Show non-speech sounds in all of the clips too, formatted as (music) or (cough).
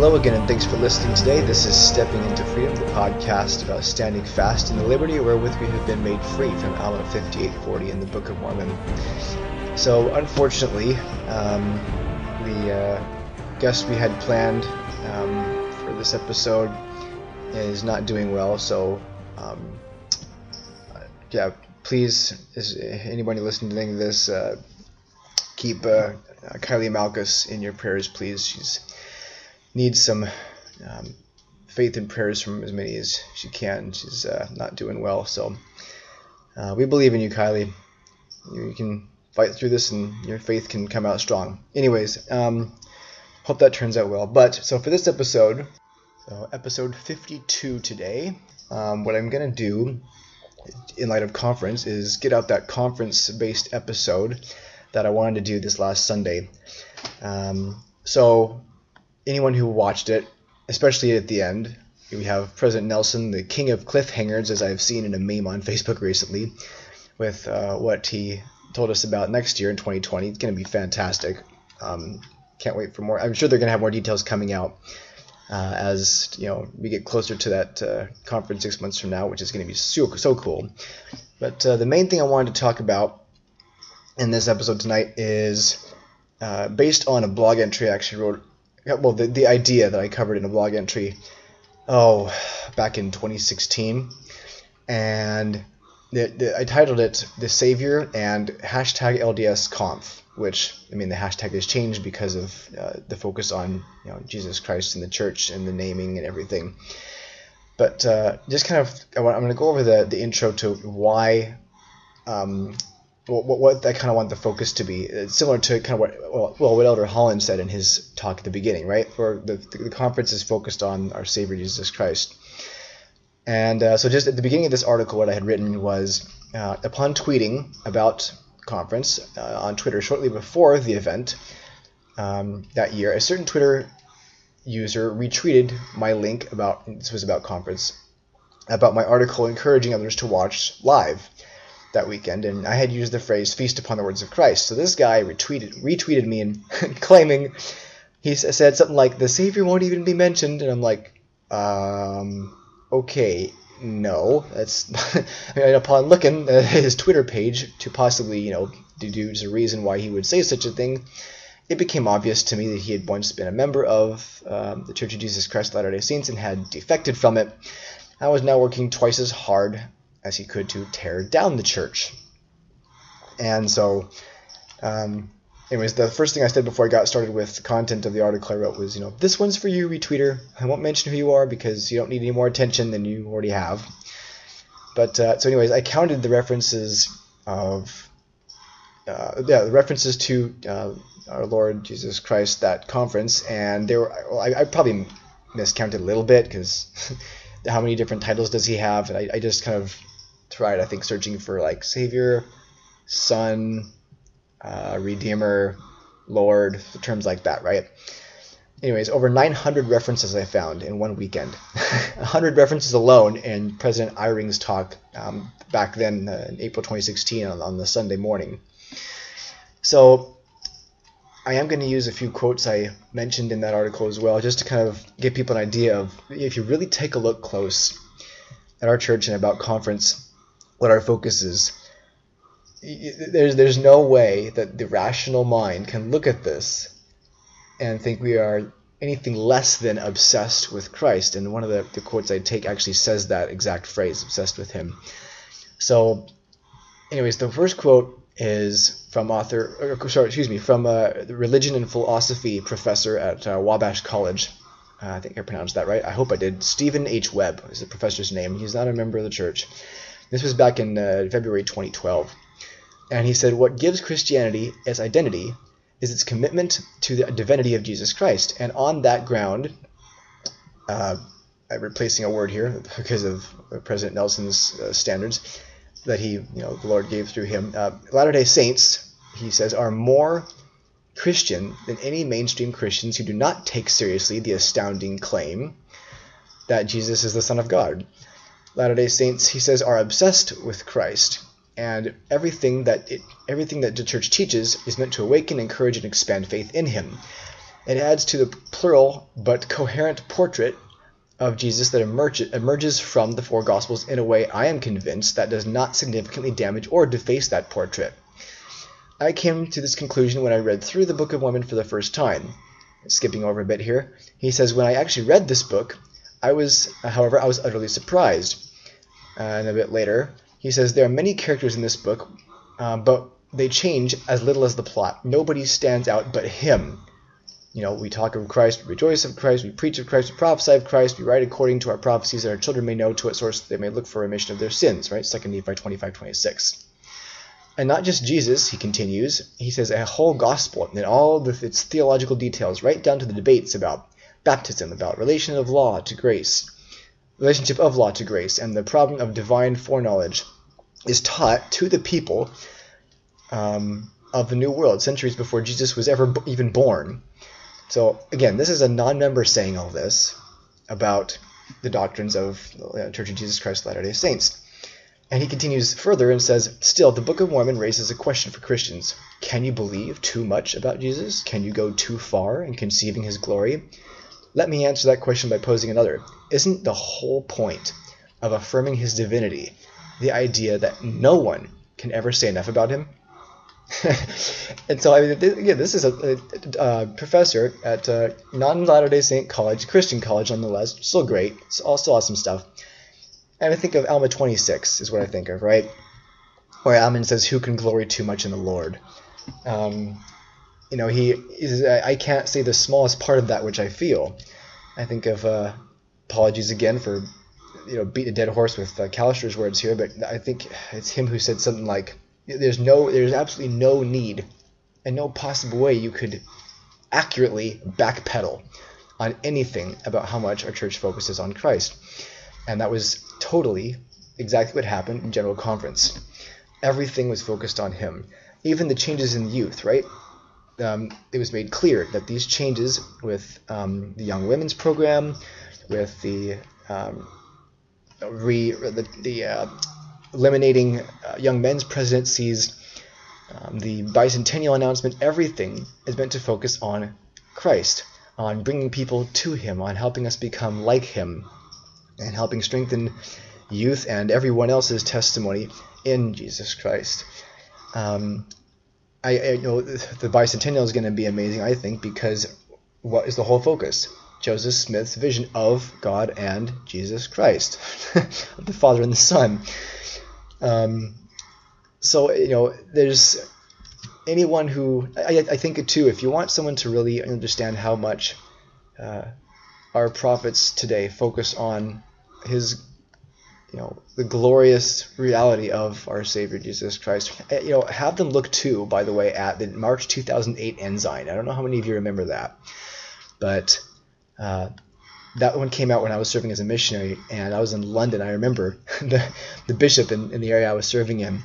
Hello again, and thanks for listening today. This is Stepping into Freedom, the podcast about standing fast in the liberty wherewith we have been made free from Alma 5840 in the Book of Mormon. So, unfortunately, um, the uh, guest we had planned um, for this episode is not doing well, so um, uh, yeah, please, is anybody listening to this, uh, keep uh, Kylie Malkus in your prayers, please. She's needs some um, faith and prayers from as many as she can. She's uh, not doing well, so uh, we believe in you, Kylie. You, can fight through this, and your faith can come out strong. Anyways, um, hope that turns out well. But so for this episode, so episode 52 today, um, what I'm gonna do in light of conference is get out that conference-based episode that I wanted to do this last Sunday. Um, so anyone who watched it, especially at the end, we have President Nelson, the king of cliffhangers, as I've seen in a meme on Facebook recently, with uh, what he told us about next year in 2020. It's going to be fantastic. Um, can't wait for more. I'm sure they're going to have more details coming out uh, as you know we get closer to that uh, conference six months from now, which is going to be so so cool. But uh, the main thing I wanted to talk about in this episode tonight is uh, based on a blog entry I actually wrote well, the, the idea that I covered in a blog entry, oh, back in 2016, and the, the, I titled it "The Savior" and hashtag LDS Conf, which I mean the hashtag has changed because of uh, the focus on you know Jesus Christ and the church and the naming and everything. But uh, just kind of, I I'm going to go over the, the intro to why um, what, what I kind of want the focus to be. It's similar to kind of what well, what Elder Holland said in his talk at the beginning, right? Where the, the conference is focused on our Savior Jesus Christ. And uh, so just at the beginning of this article, what I had written was, uh, upon tweeting about conference uh, on Twitter shortly before the event um, that year, a certain Twitter user retweeted my link about this was about conference about my article encouraging others to watch live that weekend, and I had used the phrase "feast upon the words of Christ." So this guy retweeted retweeted me and (laughs) claiming he said something like the Savior won't even be mentioned, and I'm like, um, okay, no, that's. (laughs) Mean, upon looking at his Twitter page to possibly you know deduce a reason why he would say such a thing. It became obvious to me that he had once been a member of um, the Church of Jesus Christ of Latter-day Saints and had defected from it. I was now working twice as hard as he could to tear down the church. And so, um, anyways, the first thing I said before I got started with the content of the article I wrote was, you know, this one's for you, retweeter. I won't mention who you are because you don't need any more attention than you already have. But uh, so, anyways, I counted the references of, uh, yeah, the references to uh, our Lord Jesus Christ that conference, and there were, well, I, I probably miscounted a little bit because (laughs) how many different titles does he have? And I, I just kind of tried, I think, searching for like Savior, Son, uh, Redeemer, Lord, terms like that, right? Anyways, over 900 references I found in one weekend. (laughs) 100 references alone in President Eyring's talk um, back then uh, in April 2016 on, on the Sunday morning. So I am going to use a few quotes I mentioned in that article as well, just to kind of give people an idea of if you really take a look close at our church and about conference, what our focus is. There's there's no way that the rational mind can look at this and think we are anything less than obsessed with Christ. And one of the, the quotes I take actually says that exact phrase, obsessed with him. So anyways, the first quote is from author, or, sorry, excuse me, from a religion and philosophy professor at uh, Wabash College. Uh, I think I pronounced that right. I hope I did. Stephen H. Webb is the professor's name. He's not a member of the church. This was back in uh, February 2012. And he said, What gives Christianity its identity is its commitment to the divinity of Jesus Christ. And on that ground, uh, I'm replacing a word here because of President Nelson's uh, standards that he, you know, the Lord gave through him. Uh, Latter day Saints, he says, are more Christian than any mainstream Christians who do not take seriously the astounding claim that Jesus is the Son of God. Latter Day Saints, he says, are obsessed with Christ, and everything that it, everything that the church teaches is meant to awaken, encourage, and expand faith in Him. It adds to the plural but coherent portrait of Jesus that emerges from the four Gospels in a way I am convinced that does not significantly damage or deface that portrait. I came to this conclusion when I read through the Book of Mormon for the first time. Skipping over a bit here, he says, When I actually read this book, I was, however, I was utterly surprised. And a bit later, he says, There are many characters in this book, uh, but they change as little as the plot. Nobody stands out but him. You know, we talk of Christ, we rejoice of Christ, we preach of Christ, we prophesy of Christ, we write according to our prophecies that our children may know to what source they may look for remission of their sins, right? 2 Nephi 25, 26. And not just Jesus, he continues, he says a whole gospel and all its theological details, right down to the debates about baptism, about relation of law to grace, relationship of law to grace, and the problem of divine foreknowledge is taught to the people um, of the New World centuries before Jesus was ever even born. So again, this is a non-member saying all this about the doctrines of the Church of Jesus Christ of Latter-day Saints. And he continues further and says, Still, the Book of Mormon raises a question for Christians. Can you believe too much about Jesus? Can you go too far in conceiving his glory? Let me answer that question by posing another. Isn't the whole point of affirming his divinity the idea that no one can ever say enough about him? (laughs) and so, I mean, again, this is a, a, a professor at uh, non Latter day Saint College, Christian college nonetheless, still great, still awesome stuff and I think of Alma 26 is what I think of, right? Where Alma says, "Who can glory too much in the Lord?" Um, you know, he is. I can't say the smallest part of that which I feel. I think of uh, apologies again for you know beat a dead horse with uh, Callister's words here, but I think it's him who said something like, "There's no, there's absolutely no need, and no possible way you could accurately backpedal on anything about how much our church focuses on Christ." And that was totally exactly what happened in General Conference. Everything was focused on him. Even the changes in youth, right? Um, it was made clear that these changes with um, the Young Women's Program, with the um, re the, the uh, eliminating uh, young men's presidencies, um, the bicentennial announcement, everything is meant to focus on Christ, on bringing people to Him, on helping us become like Him, and helping strengthen youth and everyone else's testimony in Jesus Christ. Um, I, I, you know the bicentennial is going to be amazing, I think, because what is the whole focus? Joseph Smith's vision of God and Jesus Christ, (laughs) the Father and the Son. Um, so you know, there's anyone who I, I think too. If you want someone to really understand how much uh, our prophets today focus on his you know the glorious reality of our Savior Jesus Christ. Eh, you know, have them look too, by the way, at the March 2008 Ensign. I don't know how many of you remember that, but uh, that one came out when I was serving as a missionary, and I was in London. I remember (laughs) the the bishop in, in the area I was serving in.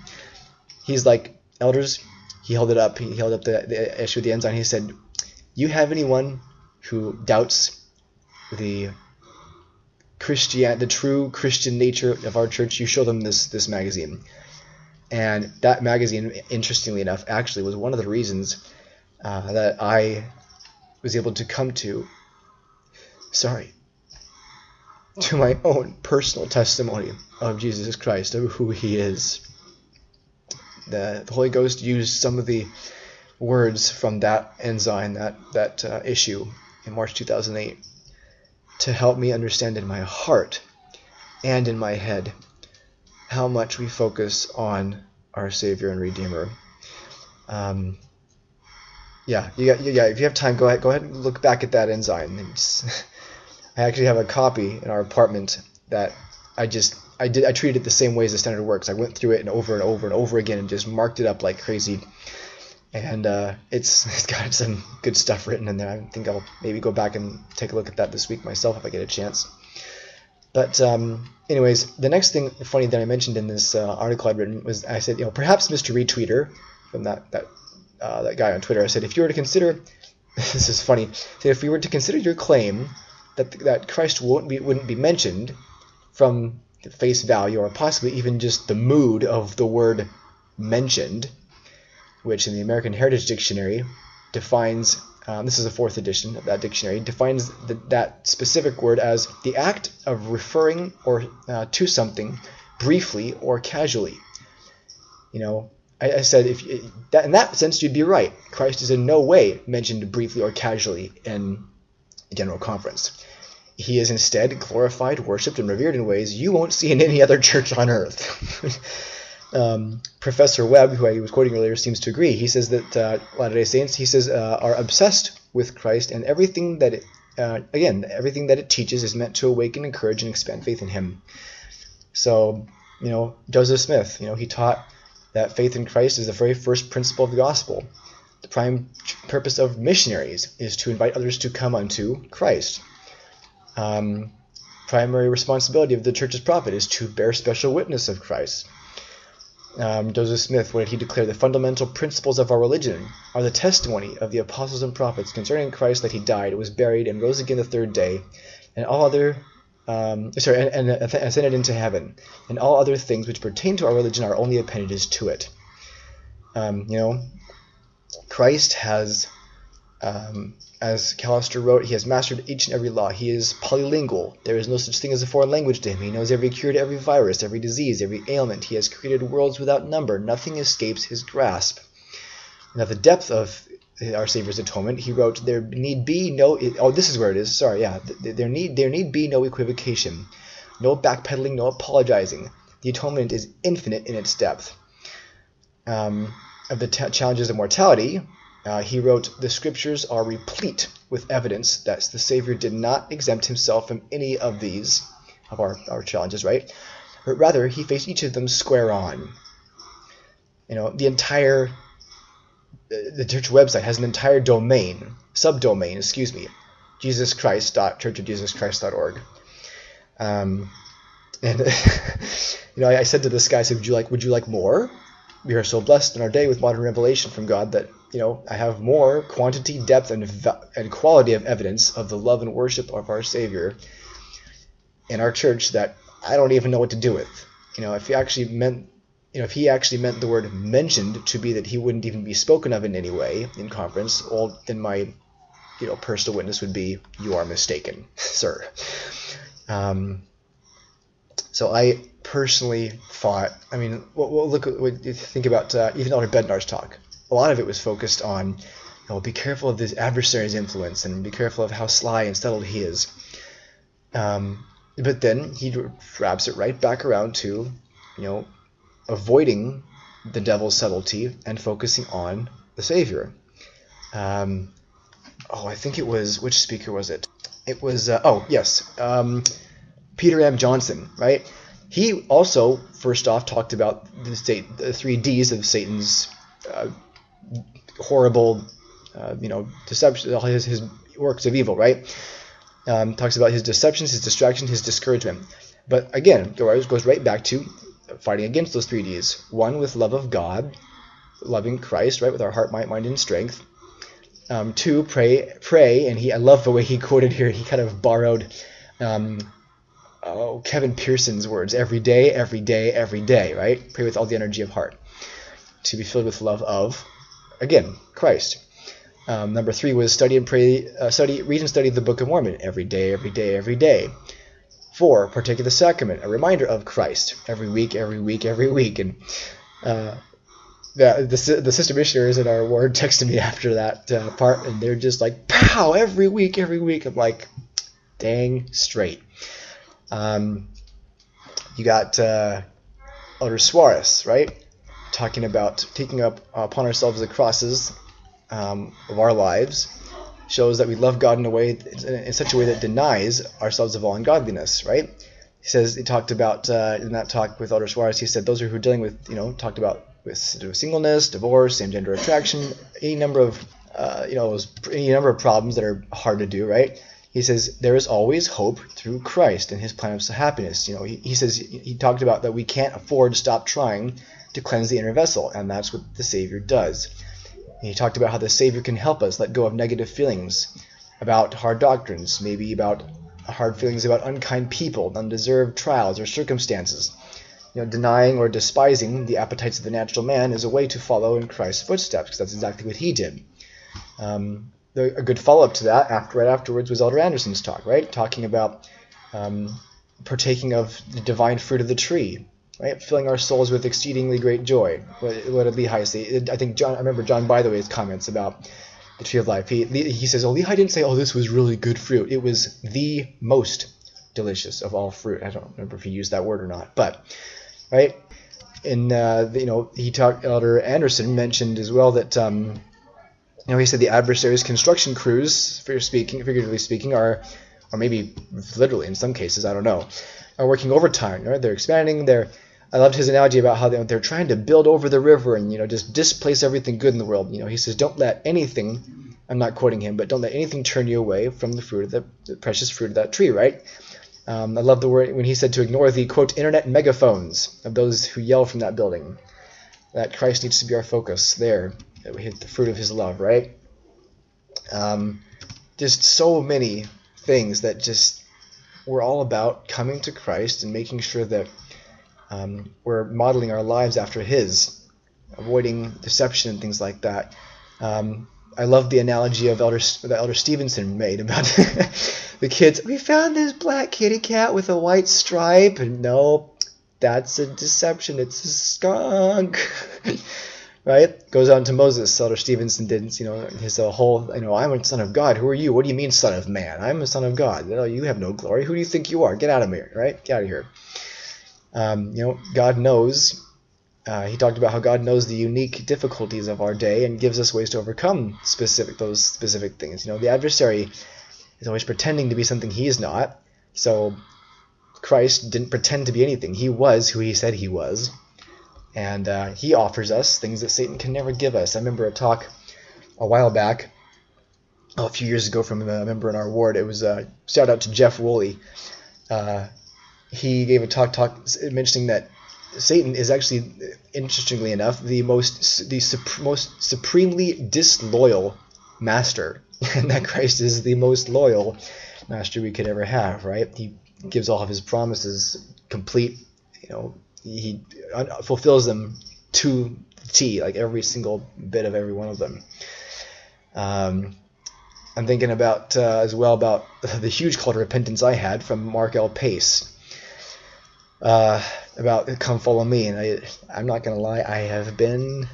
He's like, elders. He held it up. He held up the, the issue of the Ensign. He said, "You have anyone who doubts the Christian, the true Christian nature of our church, you show them this this magazine. And that magazine, interestingly enough, actually was one of the reasons uh, that I was able to come to, sorry, to my own personal testimony of Jesus Christ, of who He is. The, the Holy Ghost used some of the words from that Ensign, that that uh, issue in March 2008 to help me understand in my heart and in my head how much we focus on our Savior and Redeemer. Um, yeah, got, yeah. If you have time, go ahead. Go ahead and look back at that ensign. (laughs) I actually have a copy in our apartment that I just I did I treated it the same way as the standard works. I went through it and over and over and over again and just marked it up like crazy and uh, it's (laughs) it's got some good stuff written in there. I think I'll maybe go back and take a look at that this week myself if I get a chance. But um, anyways, the next thing funny that I mentioned in this uh, article I'd written was I said, you know, perhaps Mr. Retweeter from that that uh, that guy on Twitter. I said, if you were to consider, (laughs) this is funny, said if we were to consider your claim that that Christ won't be wouldn't be mentioned from face value or possibly even just the mood of the word mentioned which in the American Heritage Dictionary defines um, this is the fourth edition of that dictionary, defines the, that specific word as the act of referring or uh, to something briefly or casually. You know, I, I said if that in that sense you'd be right. Christ is in no way mentioned briefly or casually in general conference. He is instead glorified, worshipped, and revered in ways you won't see in any other church on earth. (laughs) um, Professor Webb, who I was quoting earlier, seems to agree. He says that uh, Latter-day Saints, he says, uh, are obsessed with Christ, and everything that it, uh, again, everything that it teaches is meant to awaken, encourage, and expand faith in Him. So, you know, Joseph Smith, you know, he taught that faith in Christ is the very first principle of the gospel. The prime purpose of missionaries is to invite others to come unto Christ. Um, primary responsibility of the church's prophet is to bear special witness of Christ um, Joseph Smith, when he declared the fundamental principles of our religion are the testimony of the apostles and prophets concerning Christ that he died, was buried, and rose again the third day, and all other um, sorry, and, and ascended into heaven, and all other things which pertain to our religion are only appendages to it. Um, you know, Christ has um, as Callister wrote, he has mastered each and every law. He is polylingual. There is no such thing as a foreign language to him. He knows every cure to every virus, every disease, every ailment. He has created worlds without number. Nothing escapes his grasp. Now, the depth of our Savior's atonement, he wrote, there need be no. Oh, this is where it is. Sorry, yeah. There need there need be no equivocation, no backpedaling, no apologizing. The atonement is infinite in its depth. Um, of the challenges of mortality, uh, he wrote, The scriptures are replete with evidence that the Savior did not exempt himself from any of these, of our, our challenges, right? But rather, he faced each of them square on. You know, the entire, the church website has an entire domain, subdomain, excuse me, jesuschrist.churchofjesuschrist.org. Um, and, (laughs) you know, I, I said to this guy, I said, would you like, would you like more? We are so blessed in our day with modern revelation from God that you know, I have more quantity, depth, and, and quality of evidence of the love and worship of our Savior in our church that I don't even know what to do with. You know, if he actually meant, you know, if he actually meant the word mentioned to be that he wouldn't even be spoken of in any way in conference, well, then my, you know, personal witness would be, you are mistaken, (laughs) sir. Um, so I personally thought, I mean, well, look, think about uh, even Elder Bednar's talk a lot of it was focused on, you know, be careful of this adversary's influence and be careful of how sly and subtle he is. Um, but then he wraps it right back around to, you know, avoiding the devil's subtlety and focusing on the Savior. Um, oh, I think it was which speaker was it? It was uh, oh yes, um, Peter M. Johnson, right? He also first off talked about the state, the three D's of Satan's uh, horrible, uh, you know, deception, all his, his works of evil, right? Um, talks about his deceptions, his distraction, his discouragement. But again, goes goes right back to fighting against those three Ds. One with love of God, loving Christ, right, with our heart, mind, mind, and strength. Um, two, pray, pray, and he. I love the way he quoted here. He kind of borrowed um, oh, Kevin Pearson's words: "Every day, every day, every day." Right? Pray with all the energy of heart. To be filled with love of again, Christ. Um, number three was study and pray, uh, study, read and study the Book of Mormon every day, every day, every day. Four, partake of the sacrament, a reminder of Christ every week, every week, every week. And uh, the, the, the sister missionaries in our ward texted me (laughs) after that uh, part, and they're just like, pow, every week, every week. I'm like, dang straight. Um, you got uh, Elder Suarez, right? Talking about taking up upon ourselves the crosses um, of our lives shows that we love God in a way in such a way that denies ourselves of all ungodliness, right? He says he talked about uh, in that talk with Elder Suarez. He said those who are dealing with you know talked about with singleness, divorce, same gender attraction, any number of uh, you know any number of problems that are hard to do, right? He says there is always hope through Christ and His plan of happiness. You know, he, he says he talked about that we can't afford to stop trying to cleanse the inner vessel, and that's what the Savior does. he talked about how the Savior can help us let go of negative feelings about hard doctrines, maybe about hard feelings about unkind people, undeserved trials or circumstances. You know, denying or despising the appetites of the natural man is a way to follow in Christ's footsteps, because that's exactly what he did. Um, a good follow up to that after right afterwards was Elder Anderson's talk, right? Talking about um, partaking of the divine fruit of the tree, right? Filling our souls with exceedingly great joy. What, what did Lehi say? I think John. I remember John by the way, his comments about the tree of life. He he says, "Oh, Lehi didn't say, oh, this was really good fruit. It was the most delicious of all fruit." I don't remember if he used that word or not, but right. And uh, you know, he talked. Elder Anderson mentioned as well that. Um, you know, he said the adversary's construction crews, figuratively speaking, are, or maybe literally in some cases, I don't know, are working overtime. Right? They're expanding. They're I loved his analogy about how they, they're trying to build over the river and you know just displace everything good in the world. You know, he says, don't let anything. I'm not quoting him, but don't let anything turn you away from the fruit of the, the precious fruit of that tree. Right? Um, I love the word when he said to ignore the quote internet megaphones of those who yell from that building. That Christ needs to be our focus there. That we hit the fruit of His love. Right? Um, just so many things that just we're all about coming to Christ and making sure that um, we're modeling our lives after his, avoiding deception and things like that. Um, I love the analogy of Elder that Elder Stevenson made about (laughs) the kids. We found this black kitty cat with a white stripe, and no, that's a deception. It's a skunk. (laughs) right? Goes on to Moses. Elder Stevenson did, you know, his uh, whole, you know, I'm a son of God. Who are you? What do you mean, son of man? I'm a son of God. You, know, you have no glory. Who do you think you are? Get out of here, right? Get out of here. Um, you know, God knows. Uh, he talked about how God knows the unique difficulties of our day and gives us ways to overcome specific those specific things. You know, the adversary is always pretending to be something he is not. So Christ didn't pretend to be anything. He was who he said he was. And uh, he offers us things that Satan can never give us. I remember a talk a while back, a few years ago from a member in our ward. It was a uh, shout out to Jeff Woolley. Uh, he gave a talk talk mentioning that Satan is actually, interestingly enough, the most the sup- most supremely disloyal master, (laughs) and that Christ is the most loyal master we could ever have. Right? He gives all of his promises complete. You know, he fulfills them to the T, like every single bit of every one of them. Um, I'm thinking about uh, as well about (laughs) the huge call to repentance I had from Mark L. Pace uh, about come follow me, and I I'm not gonna lie, I have been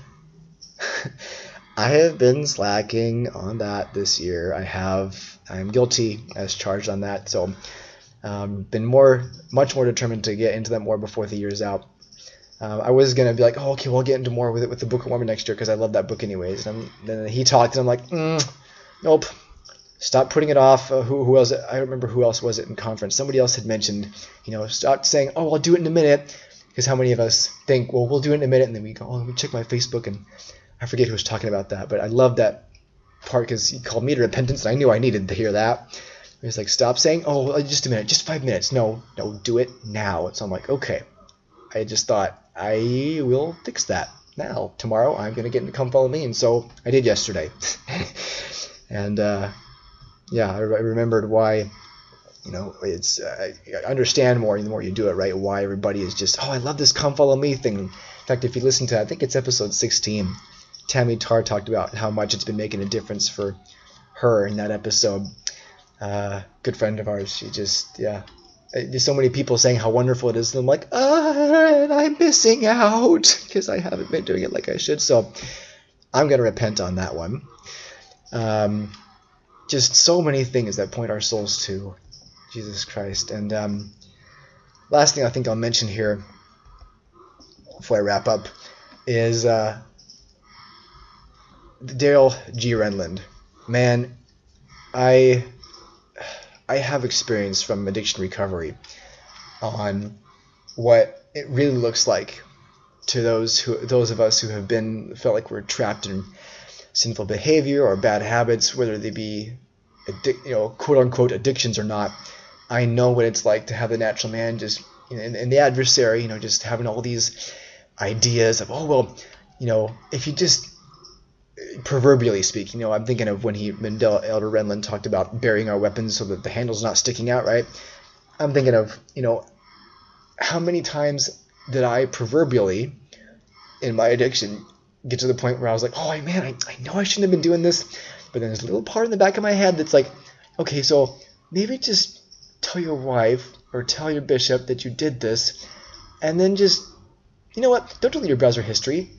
(laughs) I have been slacking on that this year. I have I'm guilty as charged on that, so um, been more much more determined to get into that more before the year's out. Um, I was gonna be like, oh, okay, we'll get into more with it with the Book of Mormon next year because I love that book anyways. And then he talked, and I'm like, mm, nope, stop putting it off. Uh, who, who else? I remember who else was it in conference. Somebody else had mentioned, you know, stop saying, oh, I'll do it in a minute. Because how many of us think, well, we'll do it in a minute, and then we go, oh, let me check my Facebook, and I forget who was talking about that. But I love that part because he called me to repentance, and I knew I needed to hear that. He was like, stop saying, oh, uh, just a minute, just five minutes. No, no, do it now. So I'm like, okay. I just thought, I will fix that now. Tomorrow, I'm going to get into Come Follow Me. And so I did yesterday. (laughs) and, uh, yeah, I, I remembered why you know, it's uh, I understand more the more you do it, right? Why everybody is just, oh, I love this "Come Follow Me" thing. In fact, if you listen to, I think it's episode 16, Tammy Tarr talked about how much it's been making a difference for her in that episode. Uh, good friend of ours, she just, yeah. Uh, there's so many people saying how wonderful it is, and I'm like, ah, I'm missing out (laughs) because I haven't been doing it like I should. So I'm gonna repent on that one. Um, just so many things that point our souls to Jesus Christ. And um, last thing I think I'll mention here before I wrap up is uh, G. Renlund. Man, I I have experience from addiction recovery on what it really looks like to those who those of us who have been felt like we're trapped in sinful behavior or bad habits, whether they be addic- you know quote unquote addictions or not. I know what it's like to have the natural man just and, and the adversary, you know, just having all these ideas of oh well, you know, if you just proverbially speaking, you know, I'm thinking of when he Mandela Elder Renlund talked about burying our weapons so that the handle's not sticking out, right? I'm thinking of, you know, how many times did I proverbially in my addiction get to the point where I was like, oh man, I, I know I shouldn't have been doing this. But then there's a little part in the back of my head that's like, okay, so maybe just tell your wife or tell your bishop that you did this, and then just, you know what, don't delete your browser history.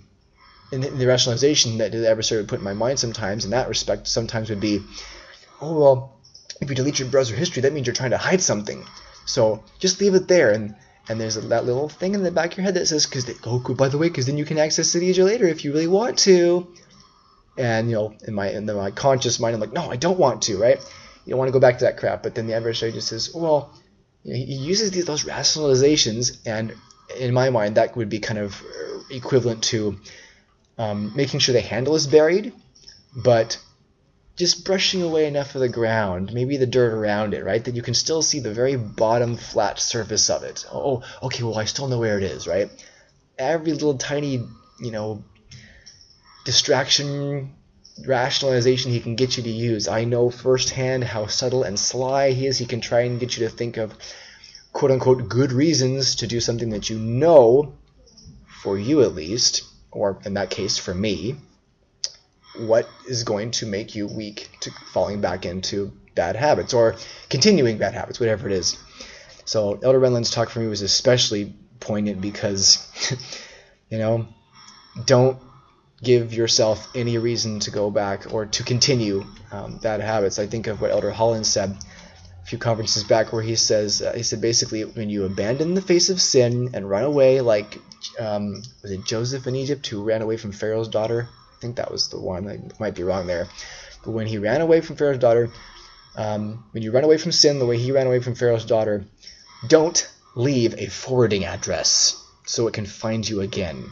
And the, the rationalization that the adversary would put in my mind sometimes, in that respect, sometimes would be, oh, well, if you delete your browser history, that means you're trying to hide something. So just leave it there. And and there's that little thing in the back of your head that says, because oh, by the way, because then you can access it easier later if you really want to. And you know, in my in my conscious mind, I'm like, no, I don't want to, right? You don't want to go back to that crap. But then the adversary just says, well, you know, he uses these those rationalizations, and in my mind, that would be kind of equivalent to um, making sure the handle is buried, but just brushing away enough of the ground, maybe the dirt around it, right? That you can still see the very bottom flat surface of it. Oh, okay, well, I still know where it is, right? Every little tiny, you know, distraction, rationalization he can get you to use. I know firsthand how subtle and sly he is. He can try and get you to think of quote unquote good reasons to do something that you know, for you at least, or in that case for me, what is going to make you weak to falling back into bad habits or continuing bad habits, whatever it is. So Elder Renlund's talk for me was especially poignant because, (laughs) you know, don't give yourself any reason to go back or to continue um, bad habits. I think of what Elder Holland said a few conferences back, where he says uh, he said basically when you abandon the face of sin and run away, like um, was it Joseph in Egypt who ran away from Pharaoh's daughter? I think that was the one. I might be wrong there. But when he ran away from Pharaoh's daughter, um, when you run away from sin the way he ran away from Pharaoh's daughter, don't leave a forwarding address so it can find you again.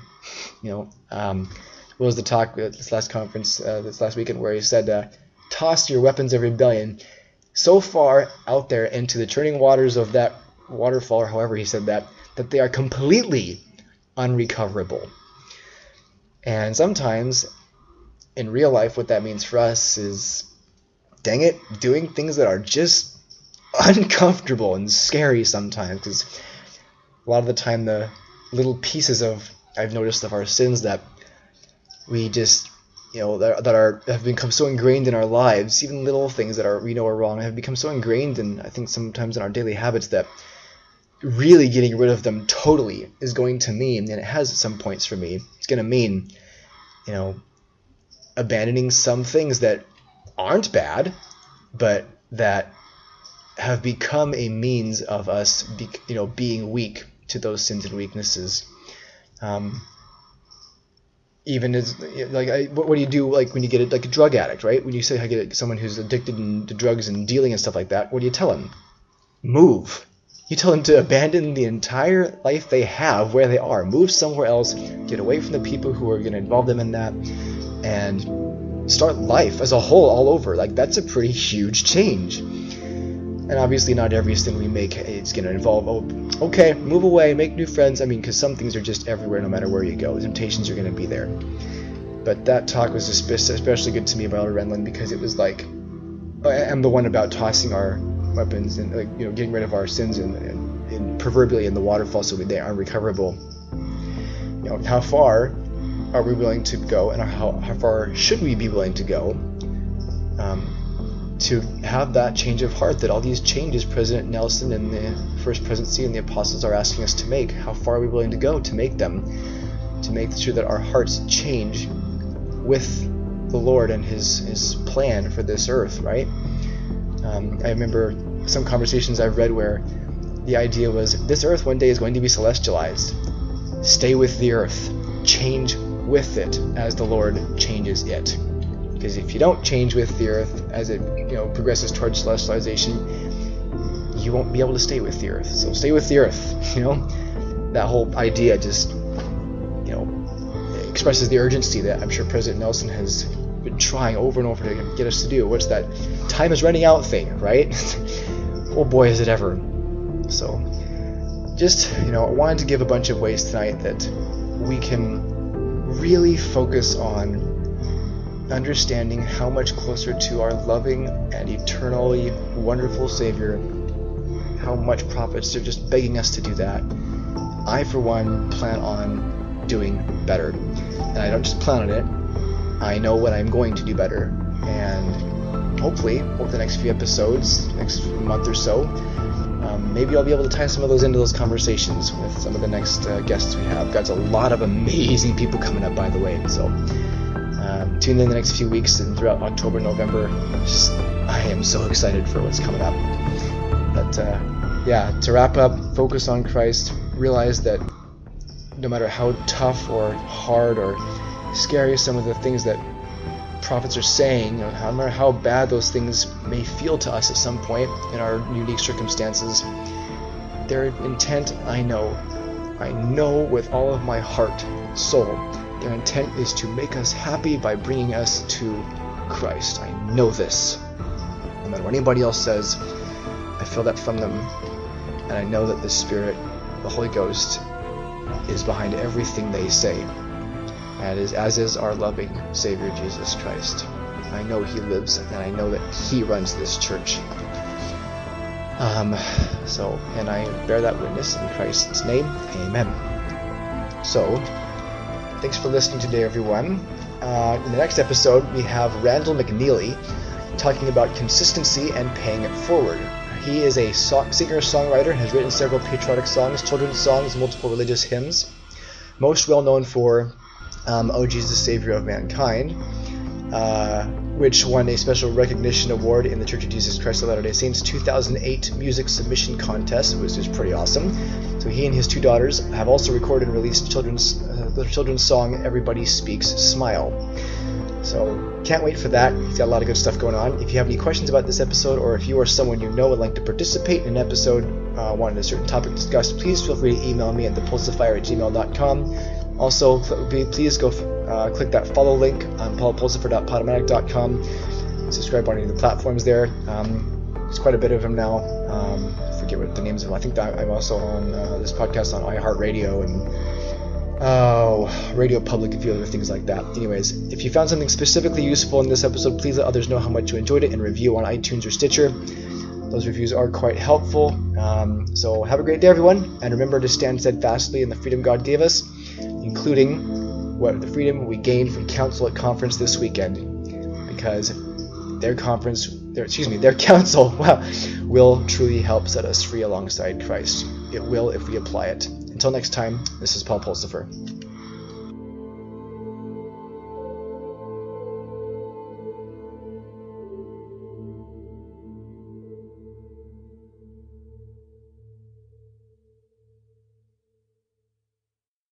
You know, um, what was the talk at this last conference, uh, this last weekend, where he said, uh, "Toss your weapons of rebellion so far out there into the churning waters of that waterfall, or however he said that, that they are completely unrecoverable." And sometimes in real life, what that means for us is, dang it, doing things that are just (laughs) uncomfortable and scary sometimes. Because a lot of the time, the little pieces of I've noticed of our sins that we just you know that, that are have become so ingrained in our lives even little things that are we know are wrong have become so ingrained in i think sometimes in our daily habits that really getting rid of them totally is going to mean and it has some points for me it's going to mean you know abandoning some things that aren't bad, but that have become a means of us, be, you know, being weak to those sins and weaknesses. Um, even as like, I, what, what, do you do like when you get a, like a drug addict, right? When you say I get someone who's addicted to drugs and dealing and stuff like that, what do you tell them? Move. You tell them to abandon the entire life they have where they are, move somewhere else, get away from the people who are going to involve them in that, and start life as a whole all over. Like that's a pretty huge change. And obviously, not everything we make is going to involve, oh, okay, move away, make new friends. I mean, because some things are just everywhere, no matter where you go. Temptations are going to be there. But that talk was especially good to me by about Renlund because it was like, I'm the one about tossing our weapons and like, you know getting rid of our sins and, and, and proverbially in the waterfall so they are recoverable. You know, how far are we willing to go, and how, how far should we be willing to go um, to have that change of heart that all these changes President Nelson and the First Presidency and the Apostles are asking us to make? How far are we willing to go to make them? To make sure that our hearts change with the Lord and His His plan for this earth, right? Um, I remember some conversations I've read where the idea was this earth one day is going to be celestialized. Stay with the earth. Change with it as the Lord changes it. Because if you don't change with the earth as it you know progresses towards celestialization, you won't be able to stay with the earth. So stay with the earth. (laughs) You know, that whole idea just you know expresses the urgency that I'm sure President Nelson has been trying over and over to get us to do. What's that time is running out thing, right? (laughs) oh boy, is it ever. So, just, you know, I wanted to give a bunch of ways tonight that we can really focus on understanding how much closer to our loving and eternally wonderful Savior, how much prophets are just begging us to do that. I, for one, plan on doing better. And I don't just plan on it, I know what I'm going to do better. and hopefully over the next few episodes, next month or so, um, maybe I'll be able to tie some of those into those conversations with some of the next uh, guests we have. Got a lot of amazing people coming up, by the way. So um, tune in the next few weeks and throughout October, November. Just, I am so excited for what's coming up. But uh, yeah, to wrap up, focus on Christ. Realize that no matter how tough or hard or scary some of the things that prophets are saying, no matter how bad those things may feel to us at some point in our unique circumstances, their intent, I know, I know with all of my heart, soul, their intent is to make us happy by bringing us to Christ. I know this. No matter what anybody else says, I feel that from them, and I know that the Spirit, the Holy Ghost, is behind everything they say, is, as is our loving Savior Jesus Christ. I know He lives, and I know that He runs this church. Um, so, and I bear that witness in Christ's name. Amen. So, thanks for listening today, everyone. Uh, in the next episode, we have Randall McNeely talking about consistency and paying it forward. He is a so- singer-songwriter, and has written several patriotic songs, children's songs, multiple religious hymns. Most well known for um, "Oh Jesus, Savior of Mankind," uh, which won a special recognition award in the Church of Jesus Christ of Latter-day Saints 2008 Music Submission Contest, which is pretty awesome. So he and his two daughters have also recorded and released children's uh, the children's song "Everybody Speaks Smile." So can't wait for that. He's got a lot of good stuff going on. If you have any questions about this episode, or if you or someone you know would like to participate in an episode, uh, wanted a certain topic discussed, please feel free to email me at thepulsiphyer at gmail.com. Also, please go uh, click that follow link on paulpulsipher.podomatic.com. Subscribe on any of the platforms there. Um, there's quite a bit of them now. Um, forget what the names of them. I think I'm also on uh, this podcast on iHeartRadio and oh, Radio Public, a few other things like that. Anyways, if you found something specifically useful in this episode, please let others know how much you enjoyed it and review on iTunes or Stitcher. Those reviews are quite helpful. Um, so have a great day, everyone, and remember to stand steadfastly in the freedom God gave us, including what the freedom we gained from counsel at conference this weekend, because their conference, their, excuse me, their (laughs) counsel, wow, will truly help set us free alongside Christ. It will if we apply it. Until next time, this is Paul Pulsipher.